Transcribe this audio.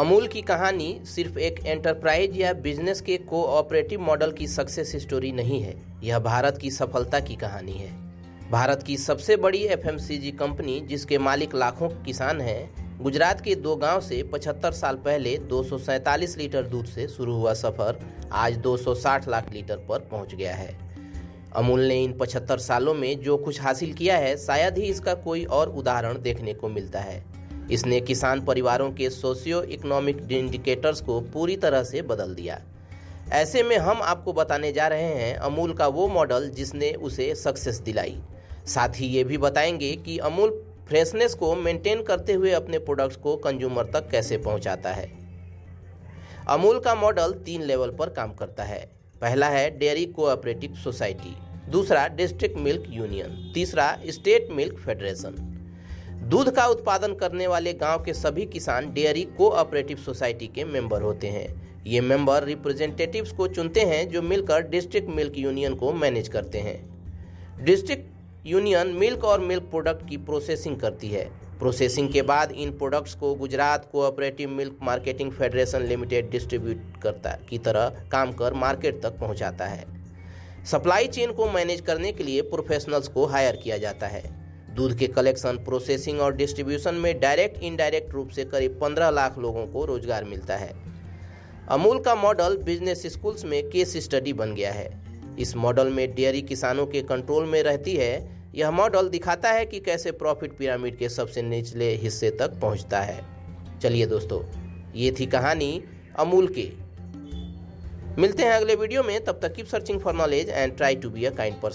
अमूल की कहानी सिर्फ़ एक एंटरप्राइज या बिज़नेस के कोऑपरेटिव मॉडल की सक्सेस स्टोरी नहीं है। यह भारत की सफलता की कहानी है। भारत की सबसे बड़ी एफएमसीजी कंपनी जिसके मालिक लाखों किसान हैं, गुजरात के दो गाँव से 75 साल पहले दो लीटर दूध से शुरू हुआ सफ़र आज 260 लाख लीटर पर पहुँच गया है। अमूल ने इन 75 सालों में जो कुछ हासिल किया है, शायद ही इसका कोई और उदाहरण देखने को मिलता है। इसने किसान परिवारों के सोशियो इकोनॉमिक इंडिकेटर्स को पूरी तरह से बदल दिया। ऐसे में हम आपको बताने जा रहे हैं अमूल का वो मॉडल जिसने उसे सक्सेस दिलाई। साथ ही ये भी बताएँगे कि अमूल फ्रेशनेस को मेंटेन करते हुए अपने प्रोडक्ट्स को कंज्यूमर तक कैसे पहुंचाता है। अमूल का मॉडल तीन लेवल पर काम करता है। पहला है डेयरी कोऑपरेटिव सोसाइटी दूसरा डिस्ट्रिक्ट मिल्क यूनियन तीसरा स्टेट मिल्क फेडरेशन दूध का उत्पादन करने वाले गाँव के सभी किसान डेयरी कोऑपरेटिव सोसाइटी के मेंबर होते हैं। ये मेंबर रिप्रेजेंटेटिव्स को चुनते हैं जो मिलकर डिस्ट्रिक्ट मिल्क यूनियन को मैनेज करते हैं। डिस्ट्रिक्ट यूनियन मिल्क और मिल्क प्रोडक्ट की प्रोसेसिंग करती है। प्रोसेसिंग के बाद इन प्रोडक्ट्स को Gujarat cooperative milk marketing federation limited distribute करता, की तरह काम कर मार्केट तक पहुंचाता है। सप्लाई चेन को मैनेज करने के लिए प्रोफेशनल्स को हायर किया जाता है। दूध के कलेक्शन प्रोसेसिंग और डिस्ट्रीब्यूशन में डायरेक्ट इनडायरेक्ट रूप से करीब 15 लाख लोगों को रोज़गार मिलता है। अमूल का मॉडल बिज़नेस स्कूल्स में केस स्टडी बन गया है। इस मॉडल में डेयरी किसानों के कंट्रोल में रहती है। यह मॉडल दिखाता है कि कैसे प्रॉफिट पिरामिड के सबसे निचले हिस्से तक पहुँचता है। चलिए दोस्तों, ये थी कहानी अमूल की। मिलते हैं अगले वीडियो में, तब तक keep searching for knowledge and try to be a kind person